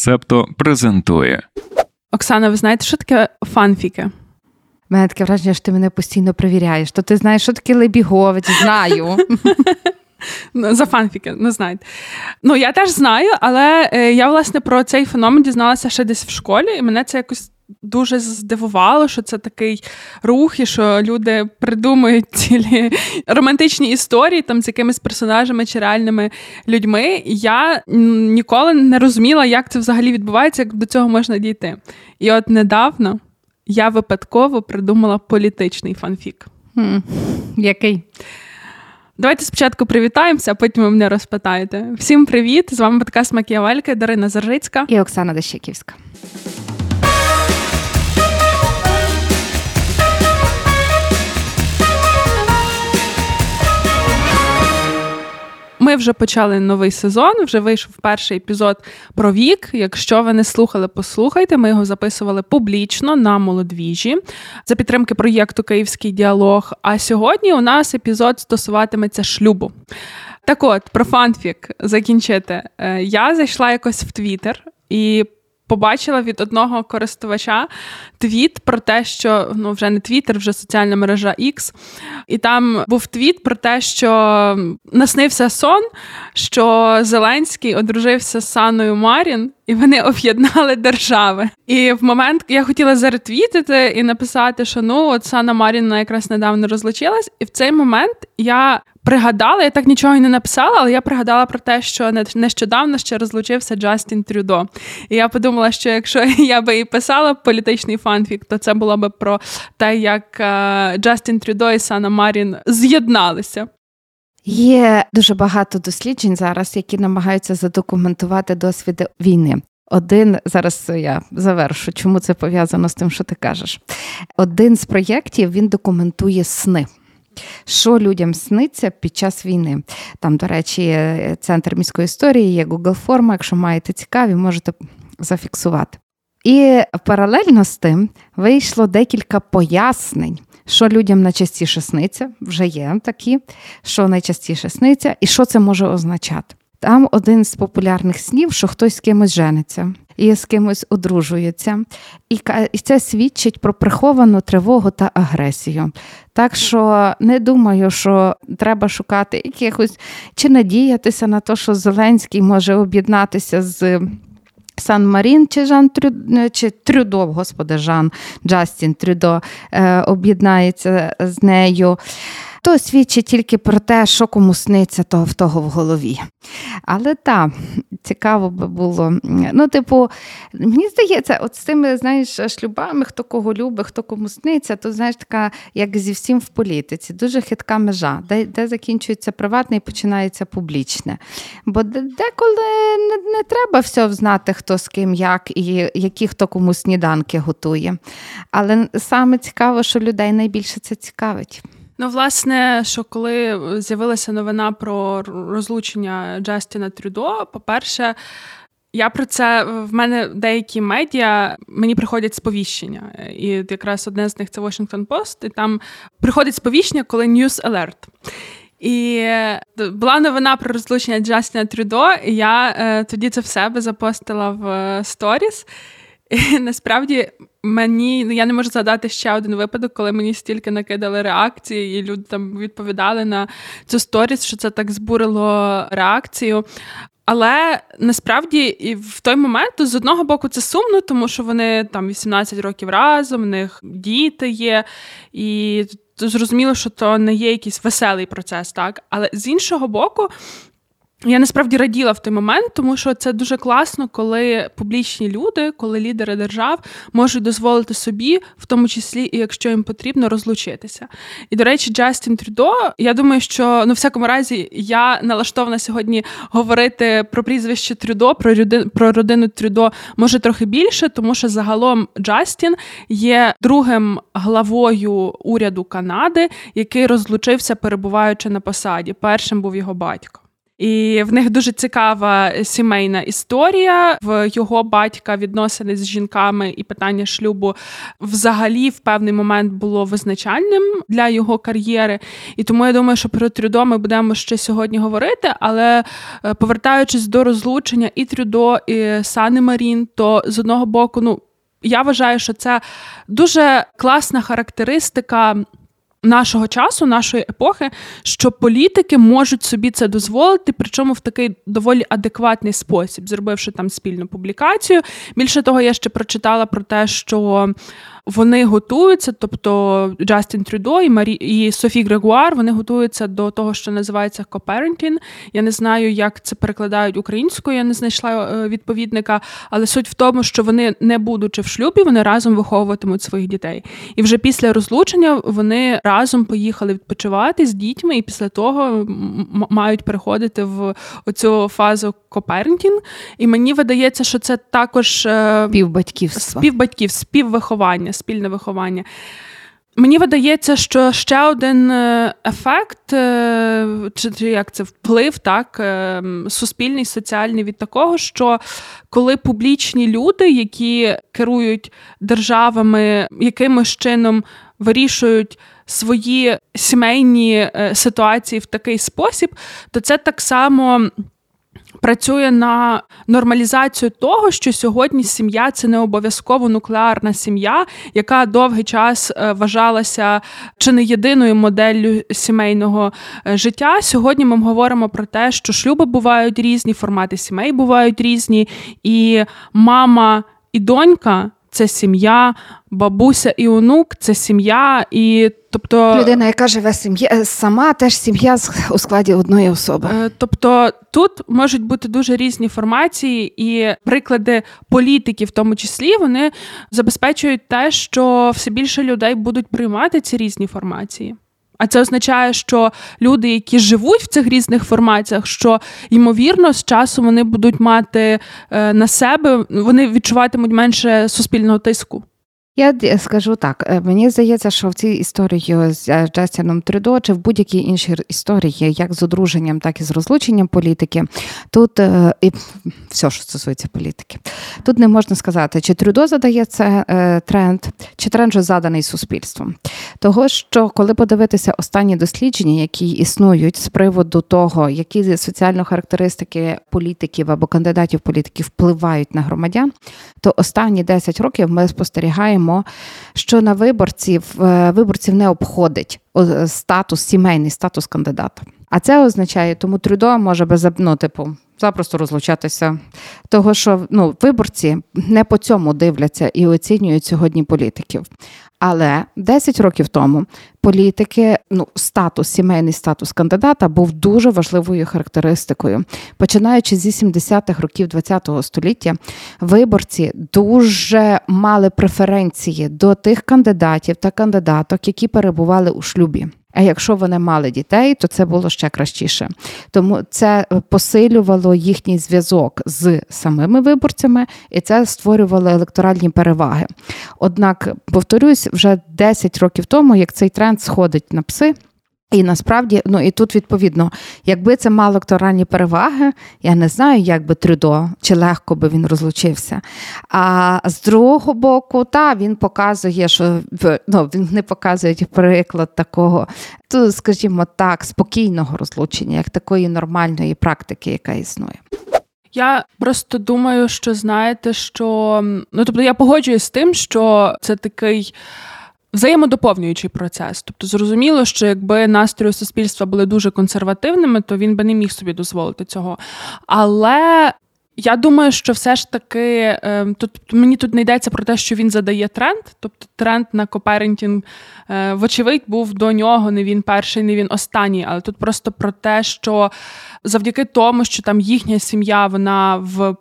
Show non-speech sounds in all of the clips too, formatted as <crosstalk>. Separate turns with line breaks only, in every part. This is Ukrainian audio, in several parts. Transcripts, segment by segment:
Септо презентує.
Оксана, ви знаєте, що таке фанфіки? У
мене таке враження, що ти мене постійно перевіряєш. То ти знаєш, що таке лебіговець, знаю. <laughs>
Ну, за фанфіки, не знаєте. Ну, я теж знаю, але е, я, власне, про цей феномен дізналася ще десь в школі, і мене це якось дуже здивувало, що це такий рух, і що люди придумують <laughs> цілі романтичні історії там з якимись персонажами чи реальними людьми. І я ніколи не розуміла, як це взагалі відбувається, як до цього можна дійти. І от недавно я випадково придумала політичний фанфік.
Хм, Який?
Давайте спочатку привітаємося, а потім ви мене розпитаєте. Всім привіт! З вами подкаст Макіявельки, Дарина Заржицька
і Оксана Дещиківська.
Ми вже почали новий сезон. Вже вийшов перший епізод про вік. Якщо ви не слухали, послухайте. Ми його записували публічно на Молодвіжі за підтримки проєкту Київський діалог. А сьогодні у нас епізод стосуватиметься шлюбу. Так от, про фанфік закінчити. Е, я зайшла якось в Твіттер і побачила від одного користувача твіт про те, що ну вже не Твіттер, вже соціальна мережа X, і там був твіт про те, що наснився сон, що Зеленський одружився з Саною Марін. І вони <laughs> об'єднали держави. І в момент я хотіла заретвітити і написати, що ну от Сана Маріна якраз недавно розлучилась, і в цей момент я пригадала, я так нічого і не написала, але я пригадала про те, що нещодавно ще розлучився Джастін Трюдо. І я подумала, що якщо <laughs> я би і писала політичний фанфік, то це було б про те, як е, Джастін Трюдо і Сана Марін з'єдналися.
Є дуже багато досліджень зараз, які намагаються задокументувати досвіди війни. Один зараз я завершу, чому це пов'язано з тим, що ти кажеш. Один з проєктів він документує сни. Що людям сниться під час війни? Там, до речі, центр міської історії, є Google форма. Якщо маєте цікаві, можете зафіксувати. І паралельно з тим вийшло декілька пояснень, що людям найчастіше сниться, вже є такі, що найчастіше сниться, і що це може означати. Там один з популярних снів, що хтось з кимось жениться і з кимось одружується, і це свідчить про приховану тривогу та агресію. Так що не думаю, що треба шукати якихось чи надіятися на те, що Зеленський може об'єднатися з. Сан Марін чи Жан Трю... чи Трюдо, господи, Жан Джастін Трюдо е, об'єднається з нею то свідчить тільки про те, що кому сниться того в того в голові. Але так, цікаво би було. Ну, типу, мені здається, от з тими знаєш, шлюбами, хто кого любить, хто кому сниться, то знаєш, така, як зі всім в політиці, дуже хитка межа, де де закінчується приватне і починається публічне. Бо деколи не, не треба все знати, хто з ким, як і які хто кому сніданки готує. Але саме цікаво, що людей найбільше це цікавить.
Ну, власне, що коли з'явилася новина про розлучення Джастіна Трюдо, по-перше, я про це в мене деякі медіа мені приходять сповіщення. І якраз одне з них це Washington Post, і там приходить сповіщення, коли News Alert. І була новина про розлучення Джастіна Трюдо, і я е, тоді це в себе запостила в сторіс. <laughs> Насправді мені ну, я не можу згадати ще один випадок, коли мені стільки накидали реакції, і люди там відповідали на цю сторіс, що це так збурило реакцію. Але насправді і в той момент з одного боку це сумно, тому що вони там 18 років разом, в них діти є, і зрозуміло, що то не є якийсь веселий процес, так. Але з іншого боку, я насправді раділа в той момент, тому що це дуже класно, коли публічні люди, коли лідери держав можуть дозволити собі, в тому числі і якщо їм потрібно, розлучитися. І до речі, Джастін Трюдо, я думаю, що ну, в всякому разі я налаштована сьогодні говорити про прізвище Трюдо, про родину, про родину Трюдо може трохи більше, тому що загалом Джастін є другим главою уряду Канади, який розлучився, перебуваючи на посаді. Першим був його батько. І в них дуже цікава сімейна історія. В його батька відносини з жінками і питання шлюбу взагалі в певний момент було визначальним для його кар'єри. І тому я думаю, що про Трюдо ми будемо ще сьогодні говорити. Але е, повертаючись до розлучення і Трюдо, і Сани Марін, то з одного боку, ну я вважаю, що це дуже класна характеристика. Нашого часу, нашої епохи, що політики можуть собі це дозволити, причому в такий доволі адекватний спосіб, зробивши там спільну публікацію. Більше того, я ще прочитала про те, що вони готуються, тобто Джастін Трюдо і Марі і Софі Грегуар, вони готуються до того, що називається Коперентін. Я не знаю, як це перекладають українською, я не знайшла е, відповідника, але суть в тому, що вони, не будучи в шлюбі, вони разом виховуватимуть своїх дітей. І вже після розлучення вони разом поїхали відпочивати з дітьми, і після того мають переходити в оцю фазу Коперентін. І мені видається, що це також
е, співбатьківство.
співбатьків, співвиховання спільне виховання. Мені видається, що ще один е, ефект, е, чи, як це вплив, так, е, суспільний, соціальний від такого, що коли публічні люди, які керують державами, якимось чином вирішують свої сімейні ситуації в такий спосіб, то це так само працює на нормалізацію того, що сьогодні сім'я це не обов'язково нуклеарна сім'я, яка довгий час е, вважалася чи не єдиною моделлю сімейного е, життя. Сьогодні ми говоримо про те, що шлюби бувають різні, формати сімей бувають різні, і мама і донька це сім'я, бабуся і онук це сім'я, і тобто
людина, яка живе сім'я е, сама, теж сім'я у складі одної особи.
Е, тобто тут можуть бути дуже різні формації, і приклади політики, в тому числі, вони забезпечують те, що все більше людей будуть приймати ці різні формації. А це означає, що люди, які живуть в цих різних формаціях, що ймовірно з часом вони будуть мати е, на себе, вони відчуватимуть менше суспільного тиску.
Я скажу так, е, мені здається, що в цій історії з е, Джастіном Трюдо чи в будь-якій іншій історії, як з одруженням, так і з розлученням політики, тут е, і все, що стосується політики, тут не можна сказати, чи Трюдо задає це тренд, чи тренд вже заданий суспільством. Того, що коли подивитися останні дослідження, які існують з приводу того, які соціальні характеристики політиків або кандидатів політиків впливають на громадян, то останні 10 років ми спостерігаємо бачимо, що на виборців е, виборців не обходить статус, сімейний статус кандидата. А це означає, тому Трюдо може без ну, типу, запросто розлучатися. Того, що ну, виборці не по цьому дивляться і оцінюють сьогодні політиків. Але 10 років тому політики, ну статус, сімейний статус кандидата був дуже важливою характеристикою. Починаючи зі 70-х років ХХ століття, виборці дуже мали преференції до тих кандидатів та кандидаток, які перебували у шлюбі. А якщо вони мали дітей, то це було ще кращіше. Тому це посилювало їхній зв'язок з самими виборцями, і це створювало електоральні переваги. Однак, повторюсь, вже 10 років тому, як цей тренд сходить на пси. І насправді, ну і тут відповідно, якби це мало електоральні переваги, я не знаю, як би Трюдо чи легко би він розлучився. А з другого боку, та він показує, що ну, він не показує приклад такого, то, скажімо так, спокійного розлучення, як такої нормальної практики, яка існує.
Я просто думаю, що знаєте, що ну тобто я погоджуюсь з тим, що це такий взаємодоповнюючий процес. Тобто, зрозуміло, що якби настрої суспільства були дуже консервативними, то він би не міг собі дозволити цього. Але. Я думаю, що все ж таки ем, тут мені тут не йдеться про те, що він задає тренд. Тобто тренд на коперентінг, е, вочевидь, був до нього. Не він перший, не він останній. Але тут просто про те, що завдяки тому, що там їхня сім'я, вона в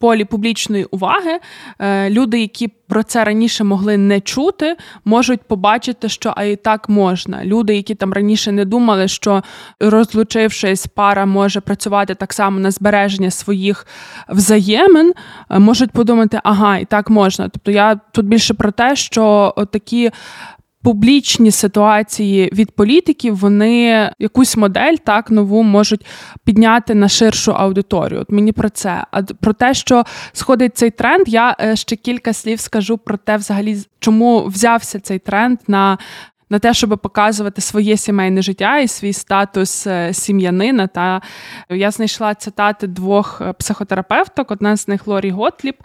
полі публічної уваги е, люди, які про це раніше могли не чути, можуть побачити, що а і так можна. Люди, які там раніше не думали, що розлучившись, пара може працювати так само на збереження своїх взаємин, е, можуть подумати, ага, і так можна. Тобто я тут більше про те, що такі публічні ситуації від політиків вони якусь модель так нову можуть підняти на ширшу аудиторію. От мені про це. А про те, що сходить цей тренд, я е, ще кілька слів скажу про те, взагалі, чому взявся цей тренд на. На те, щоб показувати своє сімейне життя і свій статус е, сім'янина. Та я знайшла цитати двох е, психотерапевток. Одна з них Лорі Готліп,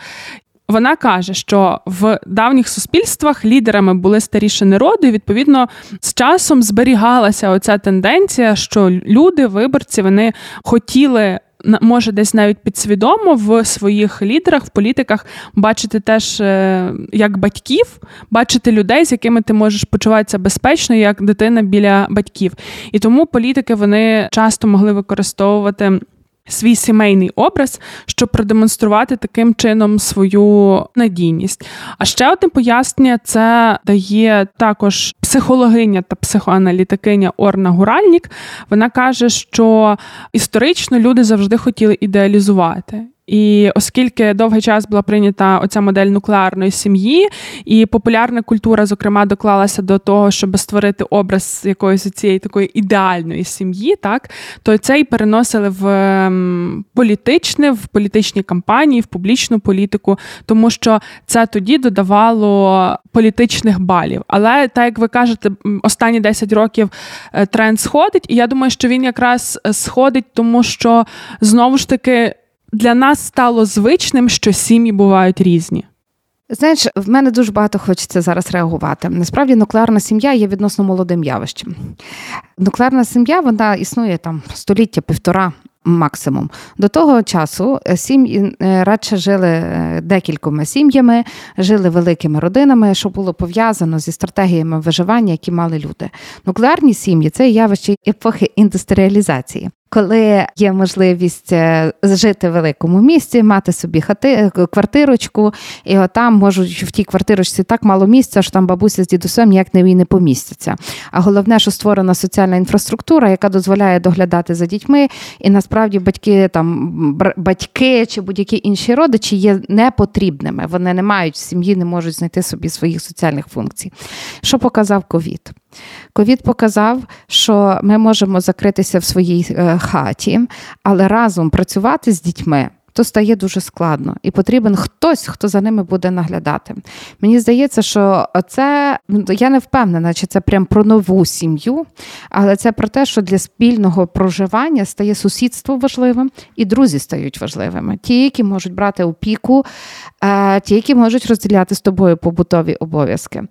вона каже, що в давніх суспільствах лідерами були старіші народи, і відповідно з часом зберігалася оця тенденція, що люди, виборці, вони хотіли. Може, десь навіть підсвідомо в своїх лідерах, в політиках бачити теж е, як батьків, бачити людей, з якими ти можеш почуватися безпечно, як дитина біля батьків. І тому політики вони часто могли використовувати свій сімейний образ, щоб продемонструвати таким чином свою надійність. А ще одне пояснення це дає також психологиня та психоаналітикиня Орна Гуральнік. Вона каже, що історично люди завжди хотіли ідеалізувати. І оскільки довгий час була прийнята оця модель нуклеарної сім'ї, і популярна культура, зокрема, доклалася до того, щоб створити образ якоїсь цієї такої ідеальної сім'ї, так то це і переносили в ем, політичне, в політичні кампанії, в публічну політику, тому що це тоді додавало політичних балів. Але так як ви кажете, останні 10 років е, тренд сходить, і я думаю, що він якраз е, сходить, тому що знову ж таки для нас стало звичним, що сім'ї бувають різні.
Знаєш, в мене дуже багато хочеться зараз реагувати. Насправді, нуклеарна сім'я є відносно молодим явищем. Нуклеарна сім'я вона існує там століття, півтора. Максимум до того часу сім'ї е, радше жили е, декількома сім'ями, жили великими родинами, що було пов'язано зі стратегіями виживання, які мали люди. Нуклеарні сім'ї це явище епохи індустріалізації коли є можливість е, жити в великому місті, мати собі хати, е, квартирочку, і там можуть в тій квартирочці так мало місця, що там бабуся з дідусем ніяк не не помістяться. А головне, що створена соціальна інфраструктура, яка дозволяє доглядати за дітьми, і насправді батьки там батьки чи будь-які інші родичі є непотрібними. Вони не мають сім'ї, не можуть знайти собі своїх соціальних функцій. Що показав ковід? Ковід показав, що ми можемо закритися в своїй е, хаті, але разом працювати з дітьми. То стає дуже складно і потрібен хтось, хто за ними буде наглядати. Мені здається, що це ну, я не впевнена, чи це прям про нову сім'ю, але це про те, що для спільного проживання стає сусідство важливим, і друзі стають важливими. Ті, які можуть брати опіку, е, ті, які можуть розділяти з тобою побутові обов'язки.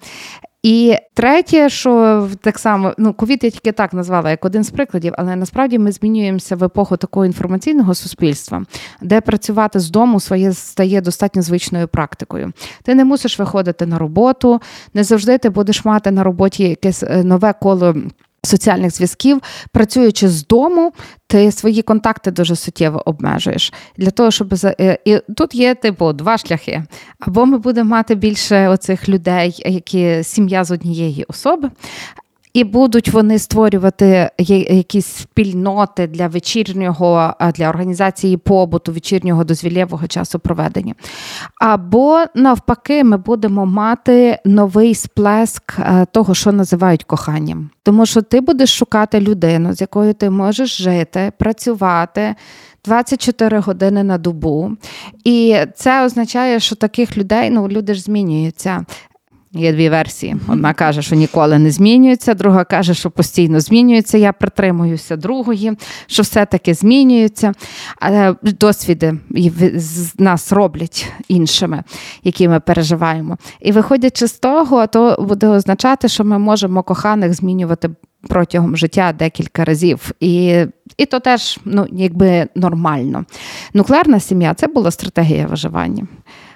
І третє, що так само ну ковід я тільки так назвала як один з прикладів, але насправді ми змінюємося в епоху такого інформаційного суспільства, де працювати з дому своє стає достатньо звичною практикою. Ти не мусиш виходити на роботу, не завжди ти будеш мати на роботі якесь е, нове коло соціальних зв'язків, працюючи з дому, ти свої контакти дуже суттєво обмежуєш. Для того, щоб е, І тут є типу два шляхи. Або ми будемо мати більше оцих людей, які сім'я з однієї особи, і будуть вони створювати якісь спільноти для вечірнього, для організації побуту, вечірнього дозвілєвого часу проведення. Або навпаки, ми будемо мати новий сплеск того, що називають коханням. Тому що ти будеш шукати людину, з якою ти можеш жити, працювати. 24 години на добу, і це означає, що таких людей ну люди ж змінюються. Є дві версії. Одна каже, що ніколи не змінюється, друга каже, що постійно змінюється. Я притримуюся другої, що все-таки змінюється. Але досвіди нас роблять іншими, які ми переживаємо. І виходячи з того, то буде означати, що ми можемо коханих змінювати протягом життя декілька разів. І і то теж ну, якби нормально. Нуклеарна сім'я це була стратегія виживання.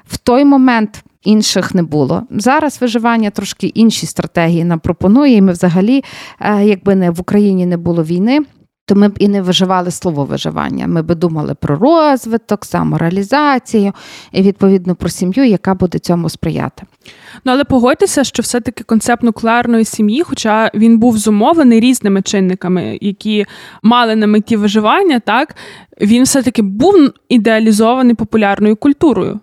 В той момент інших не було. Зараз виживання трошки інші стратегії нам пропонує. І ми взагалі, е, якби не в Україні не було війни. То ми б і не виживали слово виживання. Ми б думали про розвиток, самореалізацію і відповідно про сім'ю, яка буде цьому сприяти.
Ну але погодьтеся, що все-таки концепт нуклеарної сім'ї, хоча він був зумовлений різними чинниками, які мали на меті виживання, так він все-таки був ідеалізований популярною культурою.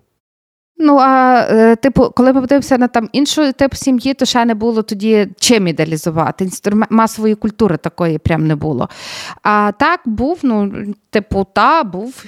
Ну а е, типу, коли ми подивимося на там іншу тип сім'ї, то ще не було тоді чим ідеалізувати. Інструмент масової культури такої прям не було. А так був, ну, типу, та був.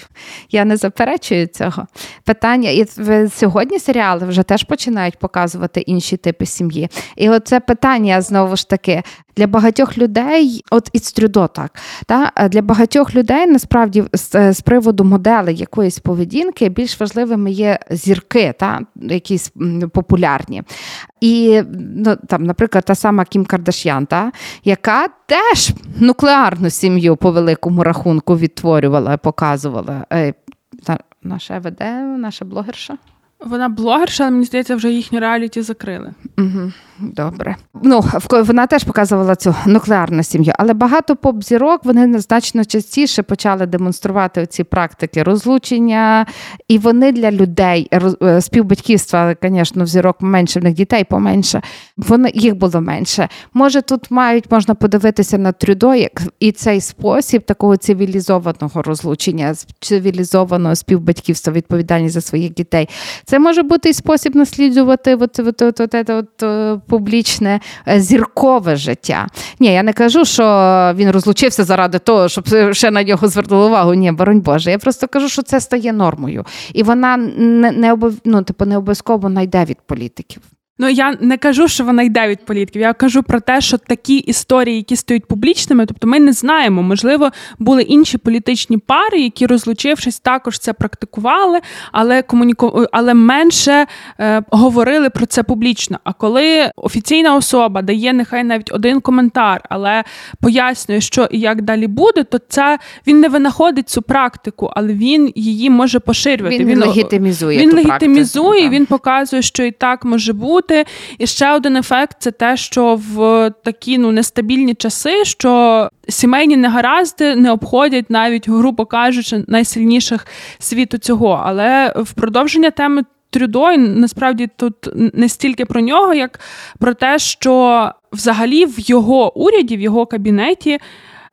Я не заперечую цього питання. І сьогодні серіали вже теж починають показувати інші типи сім'ї. І оце питання знову ж таки для багатьох людей, от і трюдо так. Та для багатьох людей насправді з, з приводу модели якоїсь поведінки більш важливими є зірки, та якісь популярні. І ну, там, наприклад, та сама Кім Кардашян, та, яка теж нуклеарну сім'ю по великому рахунку відтворювала, показувала. Е, та, наша веде, наша блогерша.
Вона блогерша, але мені здається, вже їхні реаліті закрили.
Угу. Добре. Ну, вона теж показувала цю нуклеарну сім'ю, але багато поп-зірок вони значно частіше почали демонструвати ці практики розлучення, і вони для людей е, співбатьківства, звісно, в зірок менше, в них дітей поменше. Вони їх було менше. Може, тут мають можна подивитися на трюдо, як і цей спосіб такого цивілізованого розлучення, цивілізованого співбатьківства, відповідальність за своїх дітей. Це може бути і спосіб наслідувати от, от, от, от, от, е, публічне е, зіркове життя. Ні, я не кажу, що він розлучився заради того, щоб ще на нього звернули увагу. Ні, боронь Боже. Я просто кажу, що це стає нормою. І вона не не, ну, типу, не обов'язково найде від політиків.
Ну я не кажу, що вона йде від політиків. Я кажу про те, що такі історії, які стають публічними, тобто ми не знаємо, можливо, були інші політичні пари, які розлучившись, також це практикували, але комуніку... але менше е, говорили про це публічно. А коли офіційна особа дає нехай навіть один коментар, але пояснює, що і як далі буде, то це він не винаходить цю практику, але він її може поширювати.
Він, він легітимізує.
Він
ту
легітимізує,
практику,
він показує, що і так може бути бути. І ще один ефект це те, що в такі ну нестабільні часи, що сімейні негаразди не обходять навіть, грубо кажучи, найсильніших світу цього. Але в продовження теми. Трюдо, насправді тут не стільки про нього, як про те, що взагалі в його уряді, в його кабінеті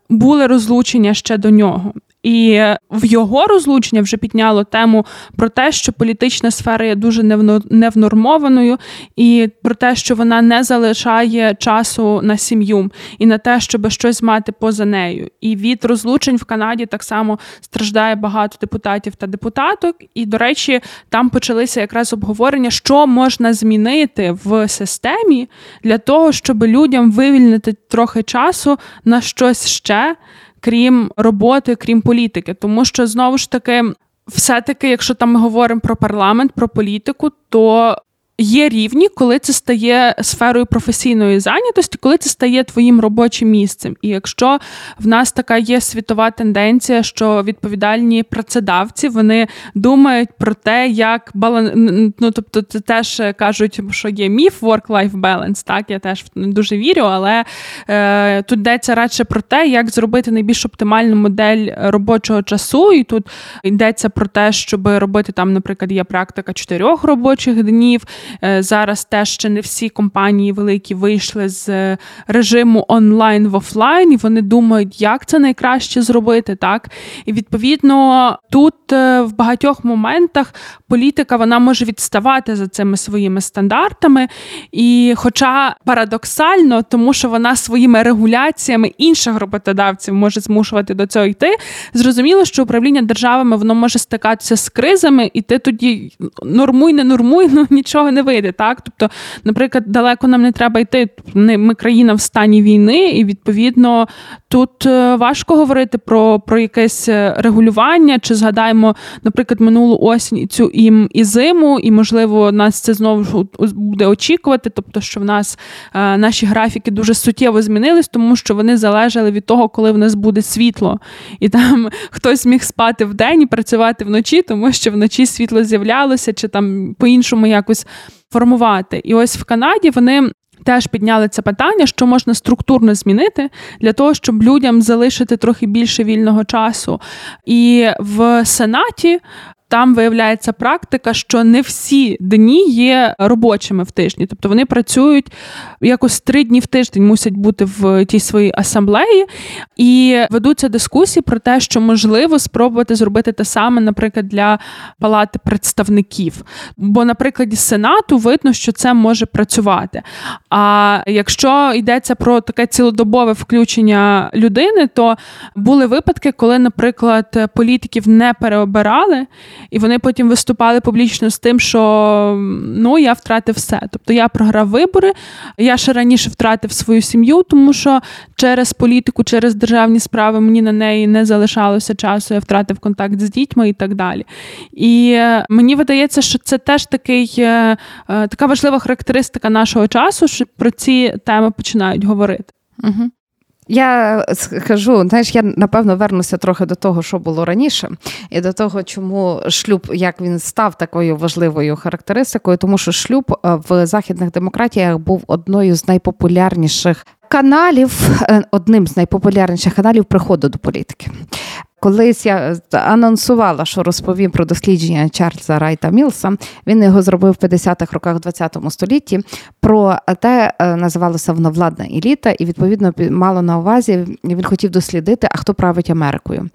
були розлучення ще до нього. І в його розлучення вже підняло тему про те, що політична сфера є дуже невнормованою, і про те, що вона не залишає часу на сім'ю і на те, щоб щось мати поза нею. І від розлучень в Канаді так само страждає багато депутатів та депутаток. І, до речі, там почалися якраз обговорення, що можна змінити в системі для того, щоб людям вивільнити трохи часу на щось ще крім роботи, крім політики. Тому що знову ж таки, все-таки, якщо там ми говоримо про парламент, про політику, то Є рівні, коли це стає сферою професійної зайнятості, коли це стає твоїм робочим місцем. І якщо в нас така є світова тенденція, що відповідальні працедавці вони думають про те, як балан... ну, тобто це теж кажуть, що є міф work-life balance, так я теж дуже вірю, але е, тут йдеться радше про те, як зробити найбільш оптимальну модель робочого часу, і тут йдеться про те, щоб робити там, наприклад, є практика чотирьох робочих днів. Е, зараз теж ще не всі компанії великі вийшли з режиму онлайн в офлайн, і вони думають, як це найкраще зробити. так? І відповідно тут е, в багатьох моментах політика вона може відставати за цими своїми стандартами. І, хоча парадоксально, тому що вона своїми регуляціями інших роботодавців може змушувати до цього йти, зрозуміло, що управління державами воно може стикатися з кризами, і ти тоді нормуй, не нормуй, <laughs> ну нічого не вийде. Так, тобто, наприклад, далеко нам не треба йти. Ми країна в стані війни, і відповідно тут е, важко говорити про про якесь е, регулювання. Чи згадаємо, наприклад, минулу осінь цю і, і зиму, і можливо нас це знову буде очікувати. Тобто, що в нас е, наші графіки дуже суттєво змінились, тому що вони залежали від того, коли в нас буде світло, і там <laughs> хтось міг спати в день і працювати вночі, тому що вночі світло з'являлося, чи там по-іншому якось формувати. І ось в Канаді вони. Теж підняли це питання, що можна структурно змінити для того, щоб людям залишити трохи більше вільного часу. І в Сенаті там виявляється практика, що не всі дні є робочими в тижні, тобто вони працюють якось три дні в тиждень, мусять бути в тій своїй асамблеї, і ведуться дискусії про те, що можливо спробувати зробити те саме, наприклад, для палати представників. Бо, на прикладі Сенату видно, що це може працювати. А якщо йдеться про таке цілодобове включення людини, то були випадки, коли, наприклад, політиків не переобирали і вони потім виступали публічно з тим, що ну я втратив все. Тобто я програв вибори. Я ще раніше втратив свою сім'ю, тому що через політику, через державні справи мені на неї не залишалося часу. Я втратив контакт з дітьми і так далі. І е, мені видається, що це теж такий е, е, така важлива характеристика нашого часу, що про ці теми починають говорити.
Угу. Я скажу, знаєш, я напевно вернуся трохи до того, що було раніше, і до того, чому шлюб, як він став такою важливою характеристикою, тому що шлюб е, в західних демократіях був одною з найпопулярніших каналів, е, одним з найпопулярніших каналів приходу до політики. Колись я анонсувала, що розповім про дослідження Чарльза Райта Мілса. Він його зробив в 50-х роках ХХ столітті. Про те е, називалося вновладна еліта, і відповідно мало на увазі він хотів дослідити, а хто править Америкою.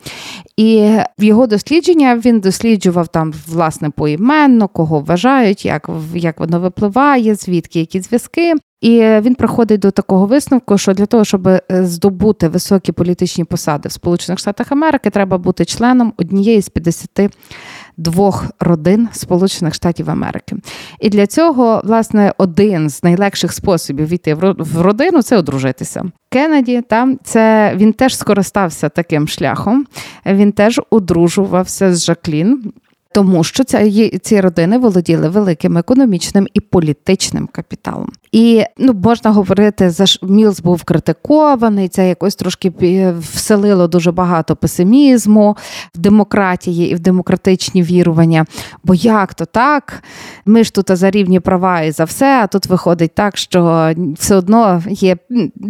І в його дослідження він досліджував там власне поіменно, кого вважають, як як воно випливає, звідки які зв'язки. І він приходить до такого висновку, що для того, щоб е, здобути високі політичні посади в Сполучених Штатах Америки, треба бути членом однієї з 52 родин Сполучених Штатів Америки. І для цього, власне, один з найлегших способів війти в родину це одружитися. Кеннеді там це він теж скористався таким шляхом. Він теж одружувався з Жаклін. Тому що ці, ці родини володіли великим економічним і політичним капіталом. І ну можна говорити, за Мілс був критикований. Це якось трошки вселило дуже багато песимізму в демократії і в демократичні вірування. Бо як то так? Ми ж тут за рівні права і за все. А тут виходить так, що все одно є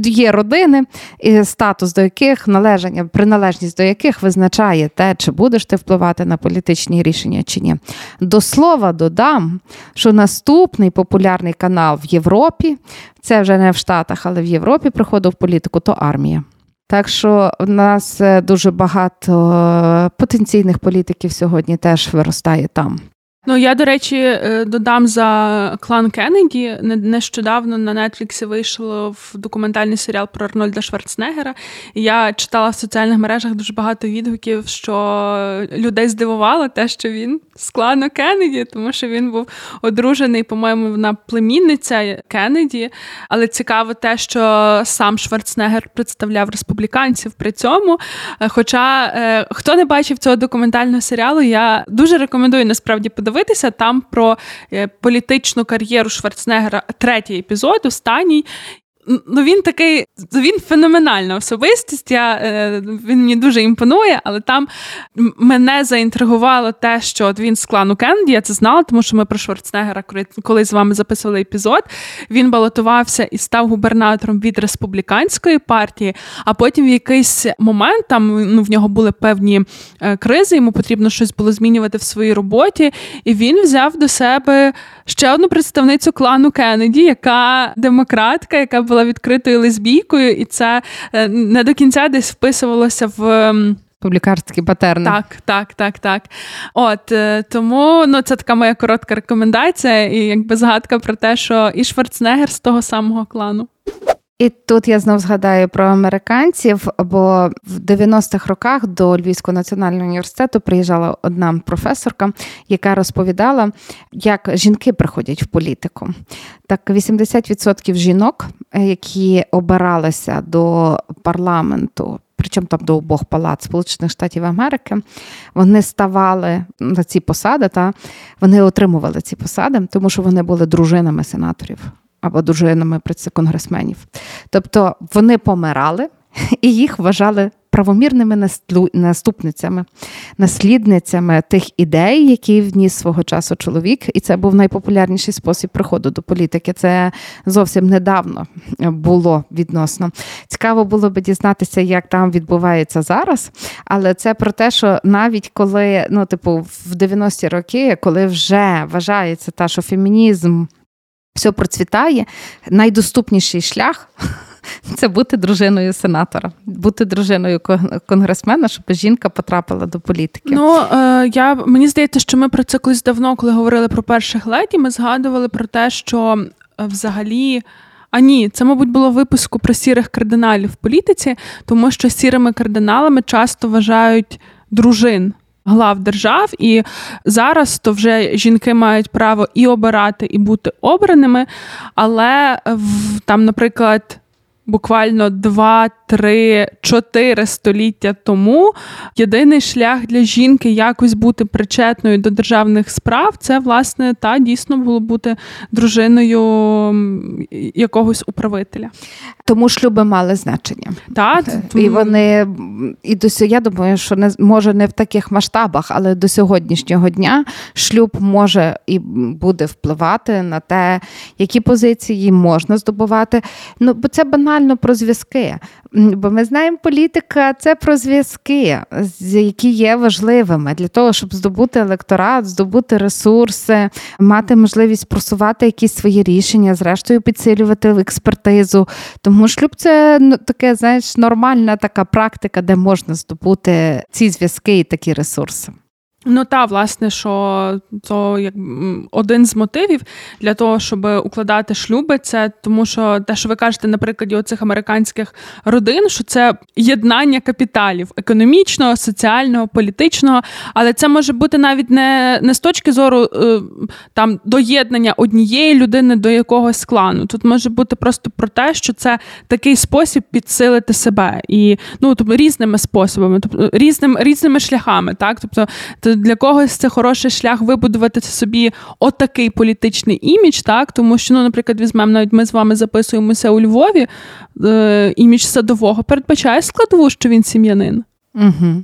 є родини, і статус до яких належання, приналежність до яких визначає те, чи будеш ти впливати на політичні рішення чи ні. До слова додам, що наступний популярний канал в Європі. Це вже не в Штатах, але в Європі приходив політику, то армія. Так що в нас е, дуже багато е, потенційних політиків сьогодні теж виростає там.
Ну я до речі е, додам за клан Кеннеді. Нещодавно на Нетфліксі вийшов документальний серіал про Арнольда Шварценеггера. Я читала в соціальних мережах дуже багато відгуків, що людей здивувало те, що він з клану Кеннеді, тому що він був одружений, по-моєму, на племінниця Кеннеді. Але цікаво те, що сам Шварценеггер представляв республіканців при цьому. Е, хоча е, хто не бачив цього документального серіалу, я дуже рекомендую насправді подивитися подивитися там про е, політичну кар'єру Шварценеггера, третій епізод, останній. Ну, він такий, він феноменальна особистість. Я, е, Він мені дуже імпонує, але там мене заінтригувало те, що от він з клану Кенді, я це знала, тому що ми про Шварценеггера коли з вами записували епізод. Він балотувався і став губернатором від республіканської партії, а потім в якийсь момент там ну, в нього були певні е, кризи, йому потрібно щось було змінювати в своїй роботі. І він взяв до себе ще одну представницю клану Кеннеді, яка демократка, яка була відкритою лесбійкою, і це е, не до кінця десь вписувалося в.
Публікарські патерни.
Так, так, так, так. От е, тому ну це така моя коротка рекомендація, і якби згадка про те, що і Шварценеггер з того самого клану.
І тут я знов згадаю про американців, бо в 90-х роках до Львівського національного університету приїжджала одна професорка, яка розповідала, як жінки приходять в політику. Так, 80% жінок, які обиралися до парламенту. Причому там до обох палат Сполучених Штатів Америки вони ставали на ці посади, та вони отримували ці посади, тому що вони були дружинами сенаторів або дружинами конгресменів. Тобто вони помирали <laughs> і їх вважали правомірними наступницями, наслідницями тих ідей, які вніс свого часу чоловік, і це був найпопулярніший спосіб приходу до політики. Це зовсім недавно було відносно. Цікаво було би дізнатися, як там відбувається зараз. Але це про те, що навіть коли, ну, типу, в 90-ті роки, коли вже вважається та, що фемінізм все процвітає, найдоступніший шлях. <laughs> Це бути дружиною сенатора, бути дружиною конгресмена, щоб жінка потрапила до політики.
Ну е, я мені здається, що ми про це колись давно, коли говорили про перших леді, ми згадували про те, що е, взагалі. А ні, це, мабуть, було випуску про сірих кардиналів в політиці, тому що сірими кардиналами часто вважають дружин глав держав, і зараз то вже жінки мають право і обирати, і бути обраними. Але в там, наприклад буквально 2, 3, 4 століття тому єдиний шлях для жінки якось бути причетною до державних справ це власне та дійсно було бути дружиною якогось управителя.
Тому шлюби мали значення.
Так.
І вони і до я думаю, що не може не в таких масштабах, але до сьогоднішнього дня шлюб може і буде впливати на те, які позиції можна здобувати. Ну бо це банально про зв'язки. Бо ми знаємо, політика це про зв'язки, які є важливими для того, щоб здобути електорат, здобути ресурси, мати можливість просувати якісь свої рішення, зрештою підсилювати експертизу. Тому шлюб це ну, таке, знаєш, нормальна така практика, де можна здобути ці зв'язки і такі ресурси.
Ну та власне, що то як один з мотивів для того, щоб укладати шлюби, це тому, що те, що ви кажете, на прикладі оцих американських родин, що це єднання капіталів економічного, соціального, політичного, але це може бути навіть не не з точки зору е, там доєднання однієї людини до якогось клану. Тут може бути просто про те, що це такий спосіб підсилити себе і ну тобто різними способами, тобто різним різними шляхами, так тобто для когось це хороший шлях вибудувати собі отакий політичний імідж, так тому що, ну, наприклад, візьмемо навіть ми з вами записуємося у Львові. Е, імідж садового передбачає складову, що він сім'янин.
Угу.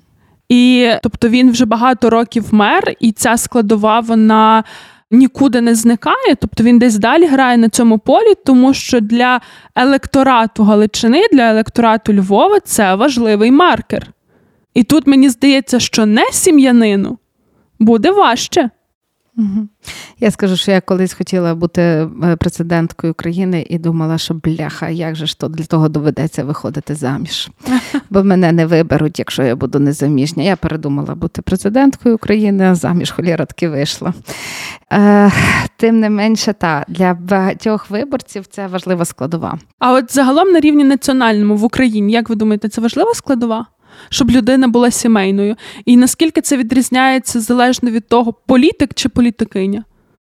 І тобто він вже багато років мер, і ця складова вона. Нікуди не зникає, тобто він десь далі грає на цьому полі, тому що для електорату Галичини, для електорату Львова це важливий маркер. І тут мені здається, що не сім'янину буде важче.
Угу. Я скажу, що я колись хотіла бути е, президенткою України і думала, що бляха, як же ж то для того доведеться виходити заміж, <laughs> бо мене не виберуть, якщо я буду незаміжня. Я передумала бути президенткою України, а заміж холіра таки вийшла. Е, Тим не менше, та для багатьох виборців це важлива складова.
А от загалом на рівні національному в Україні, як ви думаєте, це важлива складова? Щоб людина була сімейною. І наскільки це відрізняється залежно від того, політик чи політикиня?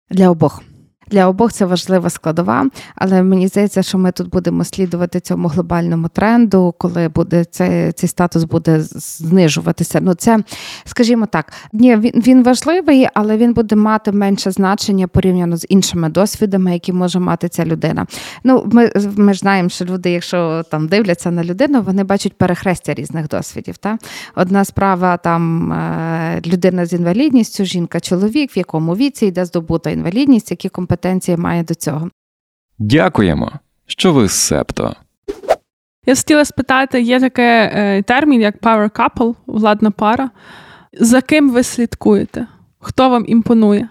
Для обох. Для обох це важлива складова, але мені здається, що ми тут будемо слідувати цьому глобальному тренду, коли буде цей цей статус буде знижуватися. Ну це, скажімо так, ні, він він важливий, але він буде мати менше значення порівняно з іншими досвідами, які може мати ця людина. Ну, ми ми ж знаємо, що люди, якщо там дивляться на людину, вони бачать перехрестя різних досвідів. Та? Одна справа там е, людина з інвалідністю, жінка, чоловік, в якому віці йде здобута інвалідність, які компетенції компетенції має до цього.
Дякуємо, що ви з септо.
Я хотіла спитати: є такий е, термін, як power couple, владна пара. За ким ви слідкуєте? Хто вам імпонує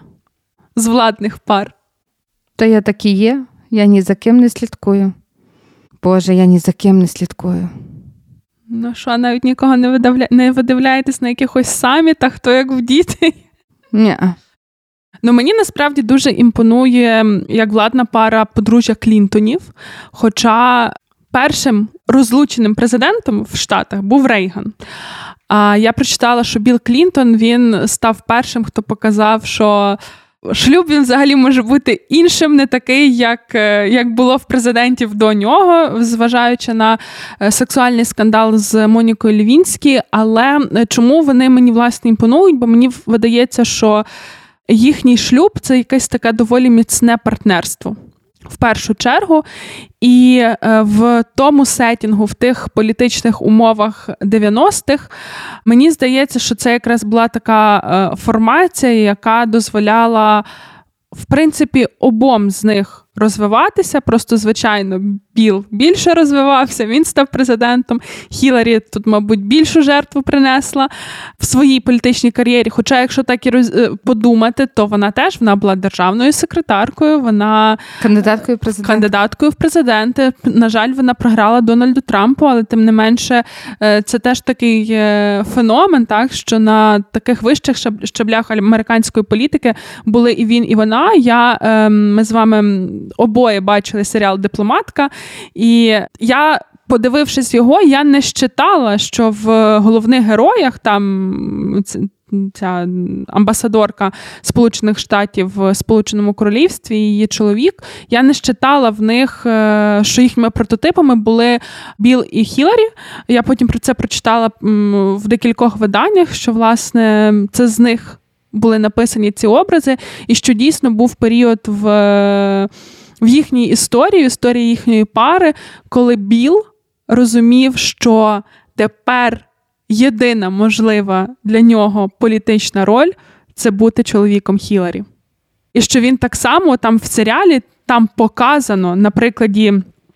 з владних пар?
Та я так і є. Я ні за ким не слідкую. Боже, я ні за ким не слідкую.
Ну що, навіть нікого не видавля... не видивляєтесь на якихось самітах, хто як в діти?
Ні.
Ну мені насправді дуже імпонує як владна пара подружжя Клінтонів. Хоча першим розлученим президентом в Штатах був Рейган. А я прочитала, що Білл Клінтон він став першим, хто показав, що. Шлюб він взагалі може бути іншим, не такий, як е, як було в президентів до нього, зважаючи на е, сексуальний скандал з Монікою Лівінські. Але е, чому вони мені власне імпонують? Бо мені видається, що їхній шлюб це якесь таке доволі міцне партнерство. в першу чергу. І е, в тому сетінгу, в тих політичних умовах 90-х, мені здається, що це якраз була така е, формація, яка дозволяла, в принципі, обом з них розвиватися. Просто, звичайно, Біл більше розвивався, він став президентом. Хіларі тут, мабуть, більшу жертву принесла в своїй політичній кар'єрі. Хоча, якщо так і роз... Е, подумати, то вона теж вона була державною секретаркою, вона
кандидаткою в президенти.
кандидаткою в президенти. На жаль, вона програла Дональду Трампу, але тим не менше, е, це теж такий е, феномен, так що на таких вищих щаблях американської політики були і він, і вона. Я ем, ми з вами обоє бачили серіал Дипломатка, і я. Подивившись його, я не щитала, що в головних героях там ця амбасадорка Сполучених Штатів в Сполученому Королівстві, її чоловік. Я не щитала в них, е, що їхніми прототипами були Біл і Хіларі. Я потім про це прочитала в декількох виданнях, що власне це з них були написані ці образи, і що дійсно був період в в їхній історії, історії їхньої пари, коли Біл розумів, що тепер єдина можлива для нього політична роль це бути чоловіком Хіларі. І що він так само там в серіалі там показано на прикладі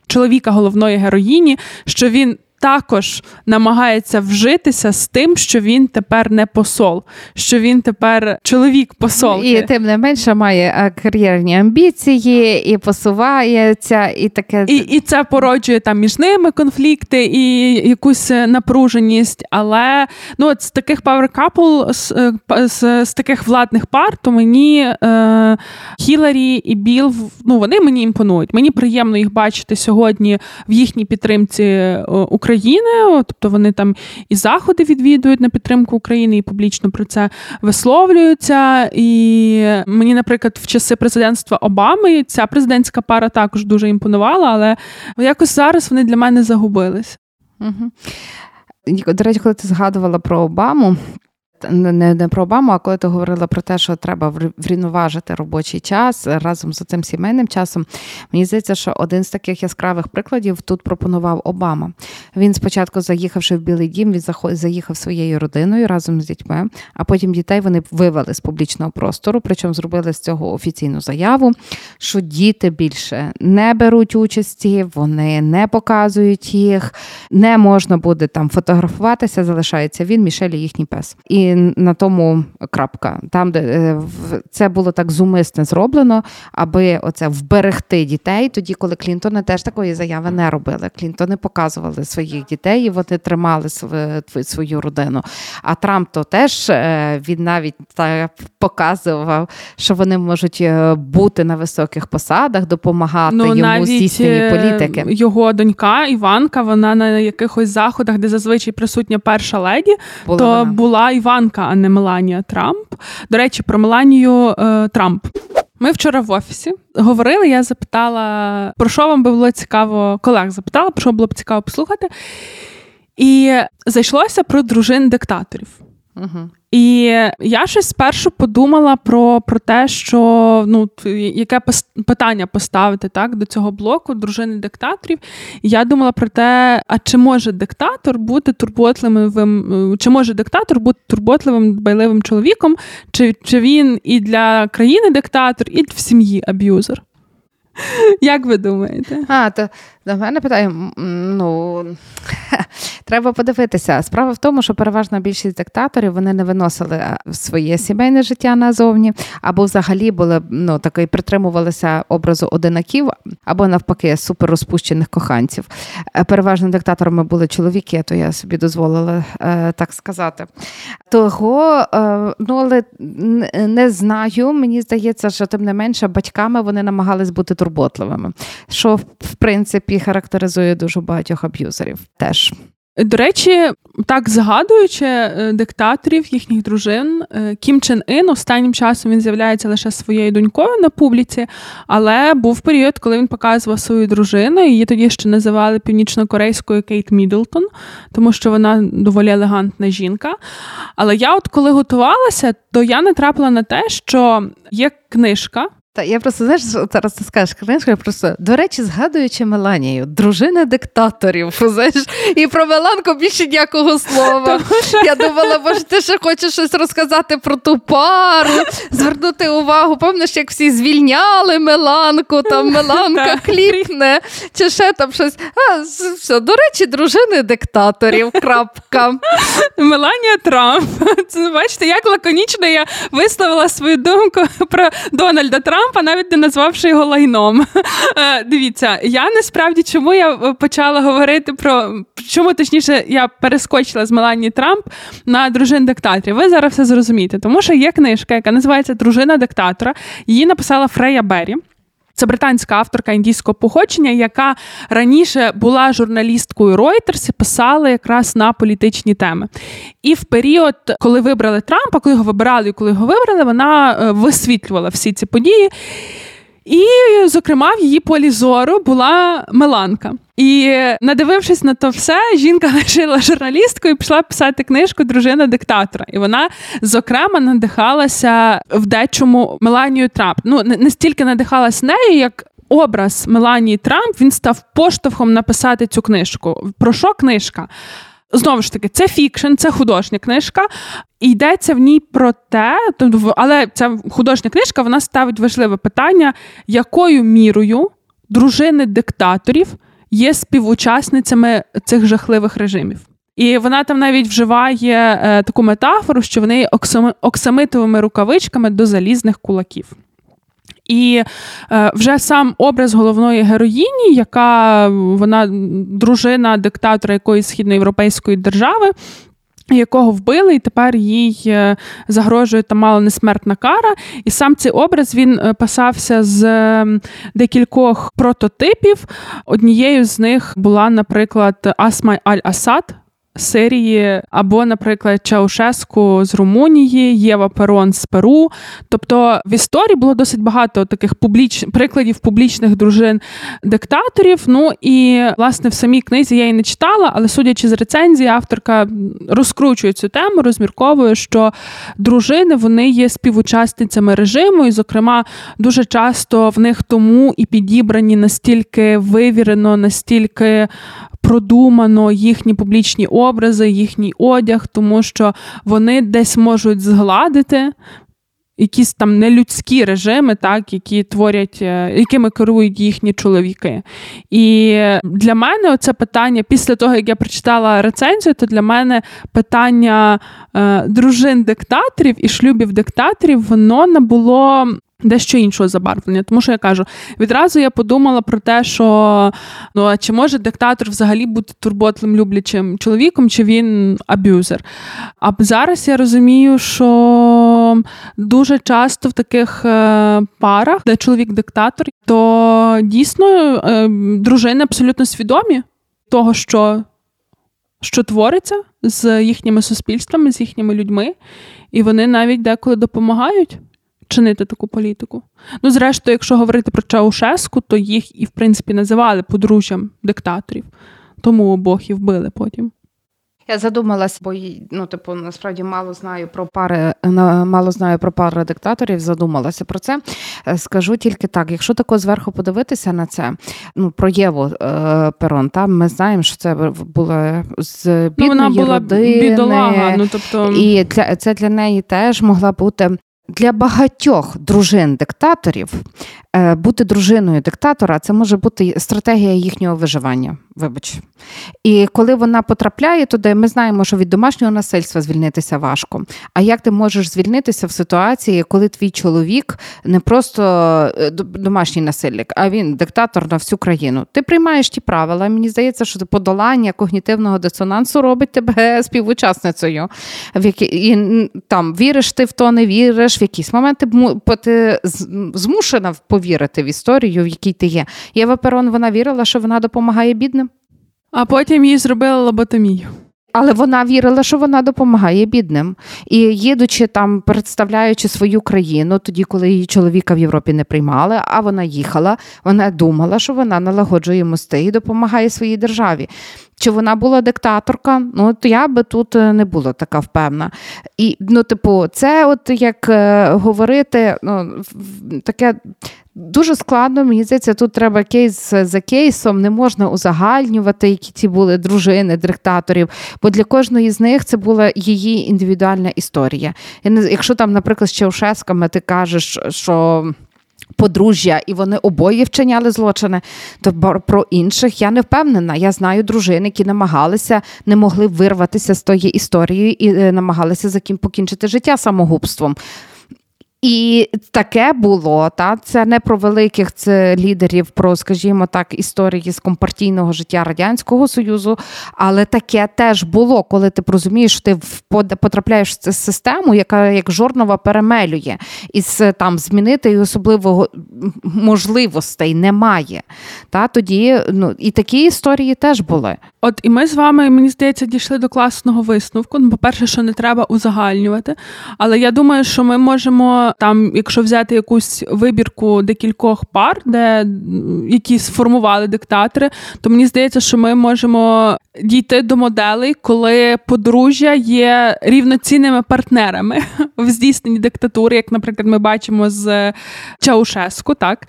чоловіка головної героїні, що він також намагається вжитися з тим, що він тепер не посол, що він тепер чоловік посол.
І тим не менше має е, кар'єрні амбіції, і посувається, і таке
і і це породжує там між ними конфлікти і якусь е, напруженість. Але ну от з таких power couple, з, е, з, з таких владних пар, то мені е, Хіларі і Біл ну вони мені імпонують. Мені приємно їх бачити сьогодні в їхній підтримці України. України, тобто вони там і заходи відвідують на підтримку України, і публічно про це висловлюються. І мені, наприклад, в часи президентства Обами ця президентська пара також дуже імпонувала, але якось зараз вони для мене загубились.
Угу. До речі, коли ти згадувала про Обаму, не не про Обаму, а коли ти говорила про те, що треба врівноважити робочий час разом з цим сімейним часом. Мені здається, що один з таких яскравих прикладів тут пропонував Обама. Він спочатку, заїхавши в Білий Дім, він заїхав своєю родиною разом з дітьми, а потім дітей вони вивели з публічного простору, причому зробили з цього офіційну заяву, що діти більше не беруть участі, вони не показують їх, не можна буде там фотографуватися, залишається він, Мішель і їхній пес. І на тому крапка. Там, де е, це було так зумисне зроблено, аби оце вберегти дітей. Тоді, коли Клінтони теж такої заяви не робили. Клінтони показували своїх дітей, і вони тримали свою родину. А Трамп то теж е, він навіть показував, що вони можуть е, бути на високих посадах, допомагати ну, йому здійсненні політики.
Його донька Іванка, вона на якихось заходах, де зазвичай присутня перша леді, була то вона. була Іванка. Іванка, а не Меланія Трамп. До речі, про Меланію е, Трамп. Ми вчора в офісі говорили. Я запитала, про що вам би було цікаво, колег запитала, про що було б цікаво послухати. І зайшлося про дружин диктаторів. Угу. І я щось спершу подумала про про те, що ну яке питання поставити так до цього блоку дружини диктаторів. І я думала про те, а чи може диктатор бути турботливим, чи може диктатор бути турботливим, дбайливим чоловіком, чи, чи він і для країни диктатор, і в сім'ї аб'юзер? <laughs> Як ви думаєте?
А, то до мене питає: ну <laughs> треба подивитися. Справа в тому, що переважна більшість диктаторів вони не виносили е, своє сімейне життя назовні, або взагалі були ну таки притримувалися образу одинаків, або навпаки суперрозпущених коханців. Е, переважно диктаторами були чоловіки, то я собі дозволила е, так сказати. Того ну але не знаю. Мені здається, що тим не менше батьками вони намагались бути турботливими. Що в принципі характеризує дуже багатьох аб'юзерів теж.
До речі, так згадуючи е, диктаторів, їхніх дружин, е, Кім Чен Ін останнім часом він з'являється лише своєю донькою на публіці, але був період, коли він показував свою дружину. Її тоді ще називали північно-корейською Кейт Мідлтон, тому що вона доволі елегантна жінка. Але я, от коли готувалася, то я не трапила на те, що є книжка
Та я просто знаєш, зараз ти скажеш я просто до речі, згадуючи Меланію, дружина диктаторів. <laughs> знаєш, І про Меланку більше ніякого слова. Я думала, може, ти ще хочеш щось розказати про ту пару, звернути увагу. Пам'ятаєш, як всі звільняли Меланку, там Меланка кліпне, чи ще там щось. А, все, До речі, дружини диктаторів. крапка.
Меланія Трамп. <laughs> Це, Бачите, як лаконічно я висловила свою думку про Дональда Трампа. Трампа, навіть не назвавши його лайном. <laughs> Е, дивіться, я насправді чому я е, почала говорити про чому точніше я перескочила з Мелані Трамп на дружин диктаторів. Ви зараз все зрозумієте, тому що є книжка, яка називається Дружина диктатора. Її написала Фрея Беррі. Це британська авторка індійського походження, яка раніше була журналісткою Reuters і писала якраз на політичні теми. І в період, коли вибрали Трампа, коли його вибирали і коли його вибрали, вона е, висвітлювала всі ці події. І, зокрема, в її полі зору була Меланка. І надивившись на то все, жінка <laughs> лишила журналістку і пішла писати книжку Дружина диктатора. І вона, зокрема, надихалася в дечому Меланію Трамп. Ну не стільки надихалась нею, як. Образ Меланії Трамп він став поштовхом написати цю книжку. Про що книжка? Знову ж таки, це фікшн, це художня книжка, і йдеться в ній про те, але ця художня книжка вона ставить важливе питання, якою мірою дружини диктаторів є співучасницями цих жахливих режимів. І вона там навіть вживає е, таку метафору, що вони оксамитовими рукавичками до залізних кулаків. І е, вже сам образ головної героїні, яка вона дружина диктатора якоїсь східноєвропейської держави. Якого вбили, і тепер їй е, загрожує там мало несмертна кара. І сам цей образ він е, писався з декількох прототипів. Однією з них була, наприклад, Асмай Аль-Асад, Сирії, або, наприклад, Чаушеску з Румунії, Єва Перон з Перу. Тобто в історії було досить багато таких публіч... прикладів публічних дружин диктаторів. Ну і власне в самій книзі я її не читала, але судячи з рецензії, авторка розкручує цю тему, розмірковує, що дружини вони є співучасницями режиму, і, зокрема, дуже часто в них тому і підібрані настільки вивірено, настільки продумано їхні публічні образи, їхній одяг, тому що вони десь можуть згладити. Якісь там нелюдські режими, так, які творять, е, якими керують їхні чоловіки. І для мене це питання, після того, як я прочитала рецензію, то для мене питання е, дружин диктаторів і шлюбів диктаторів, воно набуло дещо іншого забарвлення. Тому що я кажу, відразу я подумала про те, що ну чи може диктатор взагалі бути турботливим люблячим чоловіком, чи він аб'юзер. А зараз я розумію, що дуже часто в таких е, парах, де чоловік диктатор, то дійсно е, дружини абсолютно свідомі того, що. Що твориться з їхніми суспільствами, з їхніми людьми, і вони навіть деколи допомагають чинити таку політику. Ну, зрештою, якщо говорити про Чаушеску, то їх і в принципі називали подружжям диктаторів, тому обох і вбили потім.
Я задумалась, бо ну, типу, насправді мало знаю про пари, мало знаю про пари диктаторів. Задумалася про це. Е, скажу тільки так: якщо тако зверху подивитися на це, ну про Єву е, Перон, там ми знаємо, що це було з бідної ну, вона була родини,
бідолага. Ну тобто
і для це для неї теж могла бути для багатьох дружин диктаторів бути дружиною диктатора це може бути стратегія їхнього виживання. Вибач. І коли вона потрапляє туди, ми знаємо, що від домашнього насильства звільнитися важко. А як ти можеш звільнитися в ситуації, коли твій чоловік не просто е, домашній насильник, а він диктатор на всю країну? Ти приймаєш ті правила. Мені здається, що подолання когнітивного дисонансу робить тебе <laughs> співучасницею. В які і там віриш ти в то, не віриш, в якісь моменти ти змушена повірити повірити в історію, в якій ти є. Єва Перон вона вірила, що вона допомагає бідним.
А потім їй зробили лоботомію.
але вона вірила, що вона допомагає бідним. І їдучи там, представляючи свою країну, тоді, коли її чоловіка в Європі не приймали, а вона їхала, вона думала, що вона налагоджує мости і допомагає своїй державі. Чи вона була диктаторка? Ну, от я би тут е, не була така впевнена. І, ну, типу, це, от як е, говорити, ну, таке Дуже складно, мені здається, тут треба кейс за кейсом, не можна узагальнювати, які ці були дружини диктаторів, бо для кожної з них це була її індивідуальна історія. Якщо там, наприклад, з Чаушесками ти кажеш, що. Подружжя, і вони обоє вчиняли злочини. То про інших я не впевнена. Я знаю дружин, які намагалися, не могли вирватися з тої історії і е, намагалися покінчити життя самогубством. І таке було, та це не про великих це лідерів, про, скажімо так, історії з компартійного життя Радянського Союзу, але таке теж було, коли ти розумієш, ти потрапляєш в цю систему, яка як жорнова перемелює, і там змінити і особливо можливостей немає. Та Тоді ну, і такі історії теж були.
От і ми з вами, мені здається, дійшли до класного висновку. Ну, по-перше, що не треба узагальнювати. Але я думаю, що ми можемо там, якщо взяти якусь вибірку декількох пар, де які сформували диктатори, то мені здається, що ми можемо дійти до моделей, коли подружжя є рівноцінними партнерами в здійсненні диктатури, як, наприклад, ми бачимо з Чаушеску, так?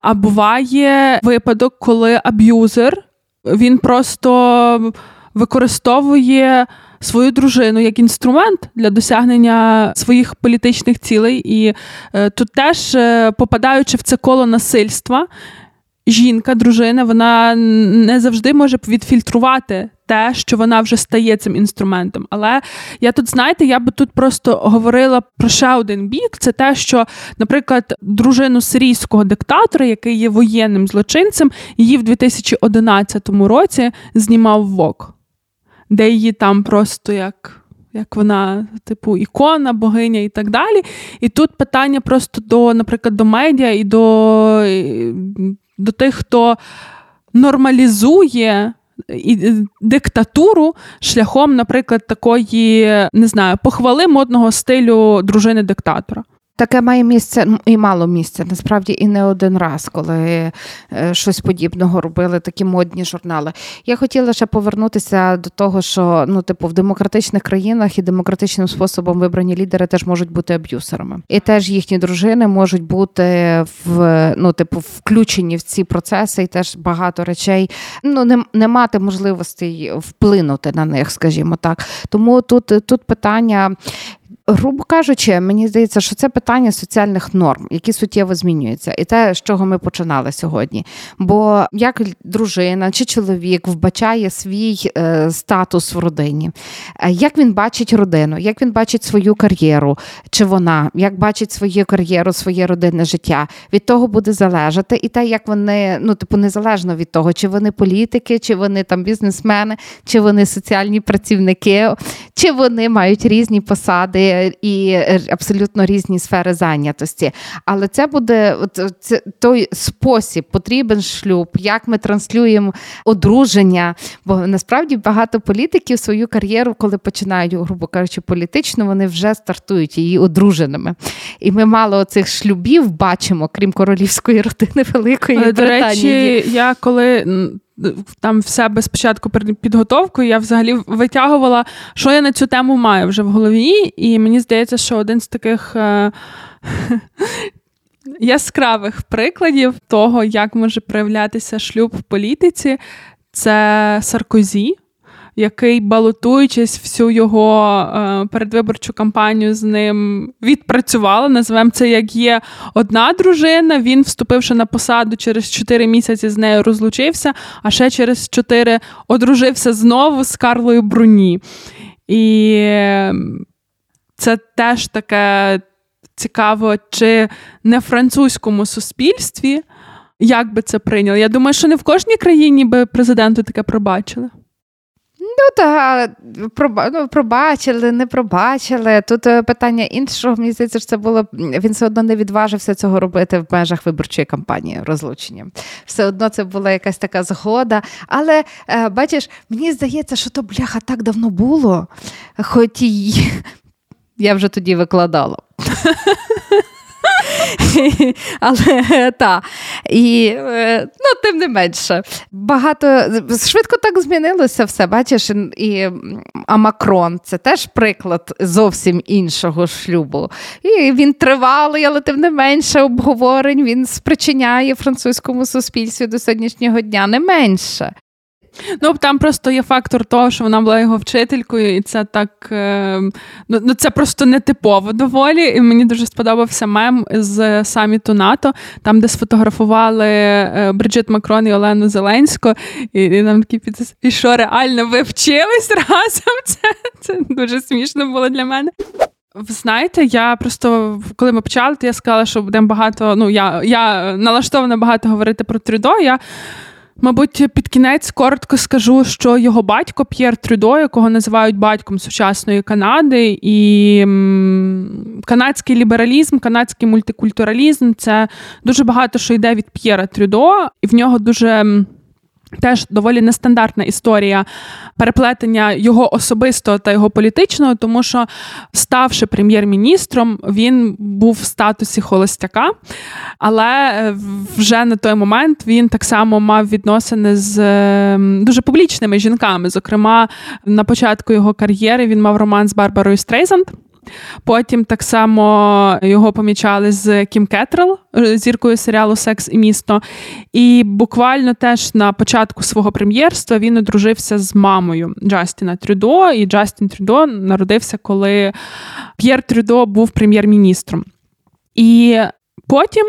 А буває випадок, коли аб'юзер він просто використовує свою дружину як інструмент для досягнення своїх політичних цілей, і е, тут теж е, попадаючи в це коло насильства. Жінка, дружина, вона не завжди може відфільтрувати те, що вона вже стає цим інструментом. Але я тут, знаєте, я би тут просто говорила про ще один бік: це те, що, наприклад, дружину сирійського диктатора, який є воєнним злочинцем, її в 2011 році знімав ВОК де її там просто як. Як вона, типу, ікона, богиня і так далі. І тут питання просто до, наприклад, до медіа і до до тих, хто нормалізує диктатуру шляхом, наприклад, такої, не знаю, похвали модного стилю дружини диктатора.
Таке має місце і мало місця. Насправді і не один раз, коли е, щось подібного робили такі модні журнали. Я хотіла ще повернутися до того, що ну, типу, в демократичних країнах і демократичним способом вибрані лідери теж можуть бути аб'юсерами, і теж їхні дружини можуть бути в ну, типу, включені в ці процеси, і теж багато речей ну не, не мати можливостей вплинути на них, скажімо так. Тому тут, тут питання. Грубо кажучи, мені здається, що це питання соціальних норм, які суттєво змінюються, і те, з чого ми починали сьогодні. Бо як дружина чи чоловік вбачає свій е, статус в родині, е, як він бачить родину, як він бачить свою кар'єру, чи вона? Як бачить свою кар'єру, своє родинне життя, від того буде залежати, і те, як вони ну типу незалежно від того, чи вони політики, чи вони там бізнесмени, чи вони соціальні працівники, чи вони мають різні посади і е, абсолютно різні сфери зайнятості. Але це буде це той спосіб, потрібен шлюб, як ми транслюємо одруження. Бо насправді багато політиків свою кар'єру, коли починають, грубо кажучи, політично, вони вже стартують її одруженими. І ми мало цих шлюбів бачимо, крім королівської родини <laughs> Великої До
Британії. речі, я коли там в себе спочатку перед підготовкою я взагалі витягувала, що я на цю тему маю вже в голові, і мені здається, що один з таких. Е- <laughs> Яскравих прикладів того, як може проявлятися шлюб в політиці, це Саркозі який, балотуючись всю його е, передвиборчу кампанію з ним відпрацювала. Називаємо це як є одна дружина. Він, вступивши на посаду через 4 місяці, з нею розлучився, а ще через 4 одружився знову з Карлою Бруні. І це теж таке цікаво, чи не в французькому суспільстві. Як би це прийняли? Я думаю, що не в кожній країні би президенту таке пробачили.
Ну так, ну, пробачили, не пробачили. Тут е, питання іншого, мені здається, що це було він все одно не відважився цього робити в межах виборчої кампанії розлучення. Все одно це була якась така згода. Але е, бачиш, мені здається, що то бляха так давно було, хоч і я вже тоді викладала. <laughs> Але та. І е, ну, тим не менше, багато швидко так змінилося все. Бачиш, і а Макрон це теж приклад зовсім іншого шлюбу. І він тривалий, але тим не менше обговорень він спричиняє французькому суспільстві до сьогоднішнього дня не менше.
Ну там просто є фактор того, що вона була його вчителькою, і це так е, ну, ну це просто нетипово доволі. І мені дуже сподобався мем з саміту НАТО, там, де сфотографували е, Бриджит Макрон і Олену Зеленську, і, і там такі підпис, і що реально ви вчились разом? <laughs> Це, Це дуже смішно було для мене. Знаєте, я просто коли ми почали, то я сказала, що будемо багато. Ну я я налаштована багато говорити про Трюдо. Я Мабуть, під кінець коротко скажу, що його батько П'єр Трюдо, якого називають батьком сучасної Канади, і канадський лібералізм, канадський мультикультуралізм це дуже багато що йде від П'єра Трюдо, і в нього дуже. Теж доволі нестандартна історія переплетення його особистого та його політичного, тому що, ставши прем'єр-міністром, він був в статусі холостяка, але е, вже на той момент він так само мав відносини з дуже публічними жінками. Зокрема, на початку його кар'єри він мав роман з Барбарою Стрейзанд. Потім так само його помічали з Кім Кетрел, зіркою серіалу Секс і місто. І буквально теж на початку свого прем'єрства він одружився з мамою Джастіна Трюдо. І Джастін Трюдо народився, коли П'єр Трюдо був прем'єр-міністром. І потім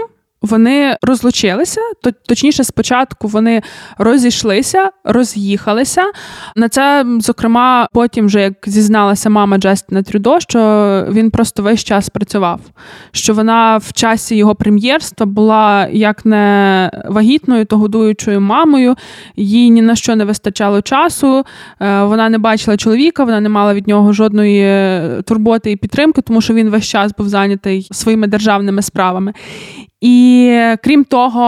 вони розлучилися, точніше, спочатку вони розійшлися, роз'їхалися. На це, зокрема, потім, вже як зізналася мама Джастіна Трюдо, що він просто весь час працював. Що вона в часі його прем'єрства була як не вагітною, то годуючою мамою, їй ні на що не вистачало часу. Е, вона не бачила чоловіка, вона не мала від нього жодної е, турботи і підтримки, тому що він весь час був зайнятий своїми державними справами. І крім того,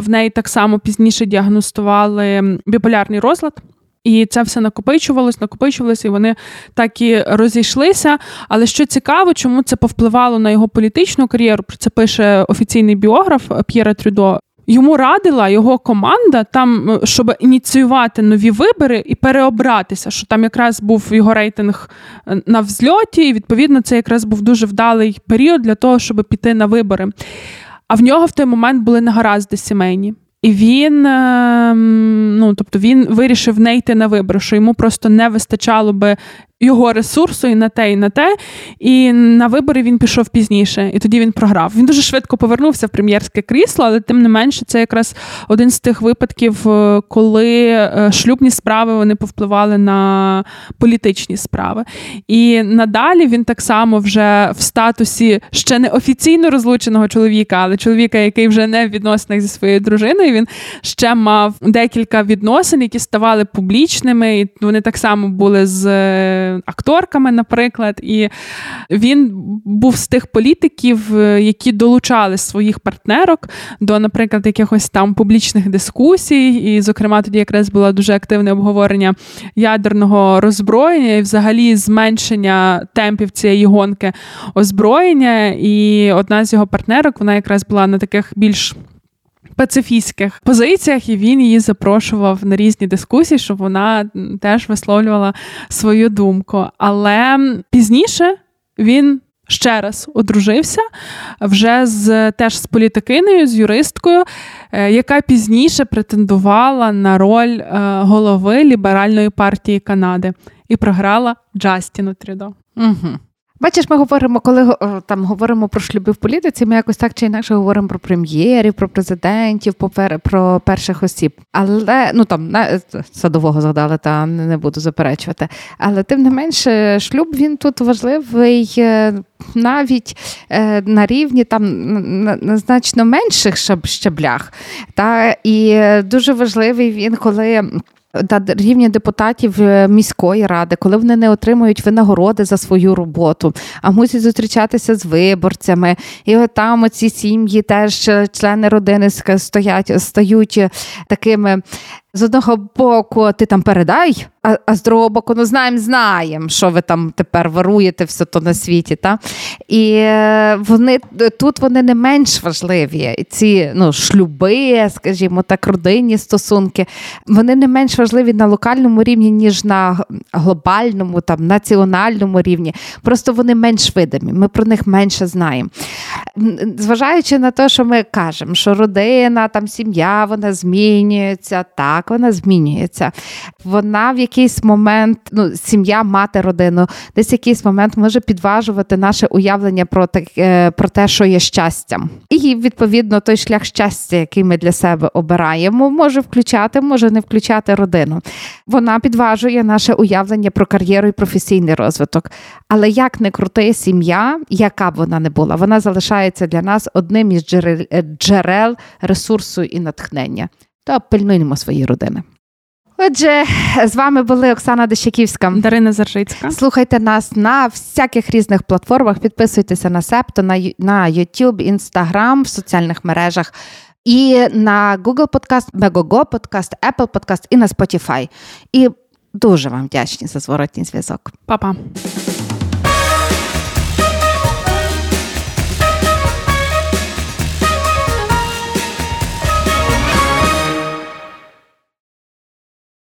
в неї так само пізніше діагностували біполярний розлад. І це все накопичувалось, накопичувалося, і вони так і розійшлися. Але що цікаво, чому це повпливало на його політичну кар'єру? Про це пише офіційний біограф П'єра Трюдо. Йому радила його команда там, щоб ініціювати нові вибори і переобратися. Що там якраз був його рейтинг е, на взльоті, і відповідно це якраз був дуже вдалий період для того, щоб піти на вибори. А в нього в той момент були негаразди сімейні. І він ем, ну, тобто він вирішив не йти на вибори, що йому просто не вистачало би його ресурсу і на те, і на те. І на вибори він пішов пізніше, і тоді він програв. Він дуже швидко повернувся в прем'єрське крісло, але тим не менше, це якраз один з тих випадків, е, коли е, шлюбні справи вони повпливали на політичні справи. І надалі він так само вже в статусі ще не офіційно розлученого чоловіка, але чоловіка, який вже не в відносинах зі своєю дружиною, він ще мав декілька відносин, які ставали публічними, і вони так само були з акторками, наприклад. І він був з тих політиків, е, які долучали своїх партнерок до, наприклад, якихось там публічних дискусій. І, зокрема, тоді якраз було дуже активне обговорення ядерного роззброєння і взагалі зменшення темпів цієї гонки озброєння. І одна з його партнерок, вона якраз була на таких більш пацифістських позиціях, і він її запрошував на різні дискусії, щоб вона теж висловлювала свою думку. Але пізніше він. Ще раз одружився вже з теж з політикиною, з юристкою, е, яка пізніше претендувала на роль е, голови ліберальної партії Канади і програла Джастіну Трюдо.
Угу. Бачиш, ми говоримо, коли там говоримо про шлюби в політиці, ми якось так чи інакше говоримо про прем'єрів, про президентів, про перших осіб. Але ну там на садового згадали, та не буду заперечувати. Але тим не менше, шлюб він тут важливий е, навіть е, на рівні там на значно менших щаблях. Та і дуже важливий він, коли. На рівні депутатів е, міської ради, коли вони не отримують винагороди за свою роботу, а мусять зустрічатися з виборцями, і там оці сім'ї теж е, члени родини стоять, стають такими з одного боку, ти там передай, а а з другого боку, ну знаємо, знаємо, що ви там тепер варуєте все то на світі. Та? І е, вони тут вони не менш важливі. Ці ну, шлюби, скажімо так, родинні стосунки, вони не менш важливі на локальному рівні, ніж на глобальному, там, національному рівні. Просто вони менш видимі, ми про них менше знаємо. Зважаючи на те, що ми кажемо, що родина, там сім'я, вона змінюється. так, так, вона змінюється. Вона в якийсь момент, ну, сім'я, мати родину, десь в якийсь момент може підважувати наше уявлення про те, про те, що є щастям. І відповідно той шлях щастя, який ми для себе обираємо, може включати, може не включати родину. Вона підважує наше уявлення про кар'єру і професійний розвиток. Але як не крути сім'я, яка б вона не була, вона залишається для нас одним із джерел, джерел ресурсу і натхнення то пильнуємо свої родини. Отже, з вами були Оксана Дещаківська,
Дарина Заржицька.
Слухайте нас на всяких різних платформах. Підписуйтеся на Септо, на на YouTube, Instagram, в соціальних мережах, і на Google Podcast, Megogo Podcast, Apple Podcast і на Spotify. І дуже вам вдячні за зворотній зв'язок.
Па-па.